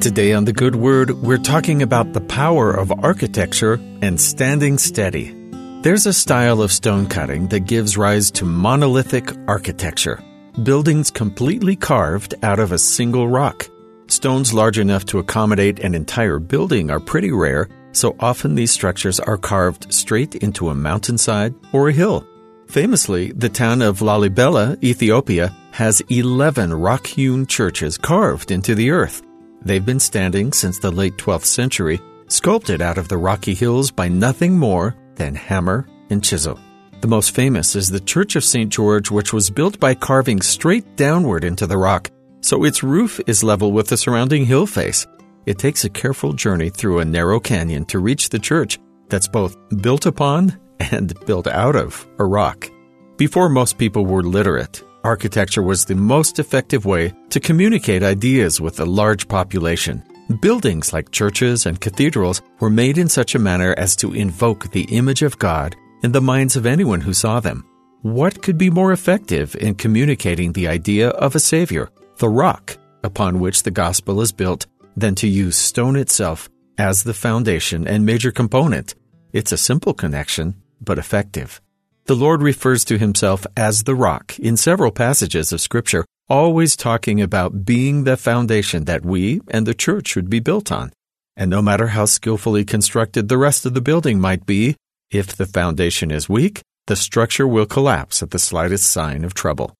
Today on The Good Word, we're talking about the power of architecture and standing steady. There's a style of stone cutting that gives rise to monolithic architecture, buildings completely carved out of a single rock. Stones large enough to accommodate an entire building are pretty rare, so often these structures are carved straight into a mountainside or a hill. Famously, the town of Lalibela, Ethiopia, has 11 rock hewn churches carved into the earth. They've been standing since the late 12th century, sculpted out of the rocky hills by nothing more than hammer and chisel. The most famous is the Church of St. George, which was built by carving straight downward into the rock, so its roof is level with the surrounding hill face. It takes a careful journey through a narrow canyon to reach the church that's both built upon and built out of a rock. Before most people were literate, architecture was the most effective way to communicate ideas with a large population. Buildings like churches and cathedrals were made in such a manner as to invoke the image of God in the minds of anyone who saw them. What could be more effective in communicating the idea of a Savior, the rock upon which the gospel is built, than to use stone itself as the foundation and major component? It's a simple connection, but effective. The Lord refers to himself as the rock in several passages of Scripture, always talking about being the foundation that we and the church should be built on. And no matter how skillfully constructed the rest of the building might be, if the foundation is weak, the structure will collapse at the slightest sign of trouble.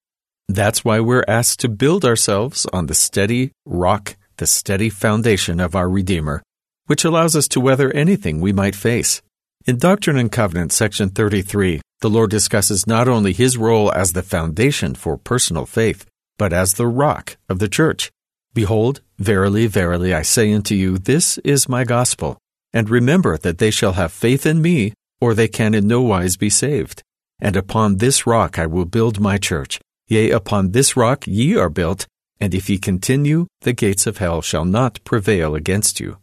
That's why we're asked to build ourselves on the steady rock, the steady foundation of our Redeemer, which allows us to weather anything we might face. In Doctrine and Covenants, section 33, the Lord discusses not only his role as the foundation for personal faith, but as the rock of the church. Behold, verily, verily, I say unto you, this is my gospel. And remember that they shall have faith in me, or they can in no wise be saved. And upon this rock I will build my church. Yea, upon this rock ye are built, and if ye continue, the gates of hell shall not prevail against you.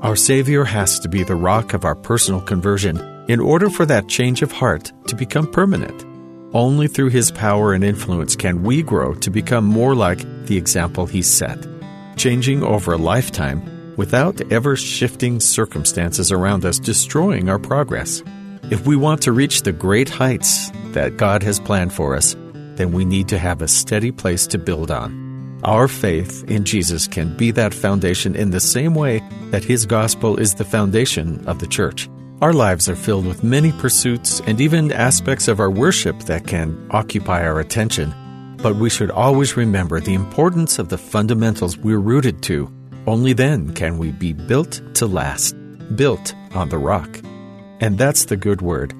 Our Savior has to be the rock of our personal conversion in order for that change of heart to become permanent. Only through His power and influence can we grow to become more like the example He set, changing over a lifetime without ever shifting circumstances around us destroying our progress. If we want to reach the great heights that God has planned for us, then we need to have a steady place to build on. Our faith in Jesus can be that foundation in the same way that His gospel is the foundation of the church. Our lives are filled with many pursuits and even aspects of our worship that can occupy our attention. But we should always remember the importance of the fundamentals we're rooted to. Only then can we be built to last, built on the rock. And that's the good word.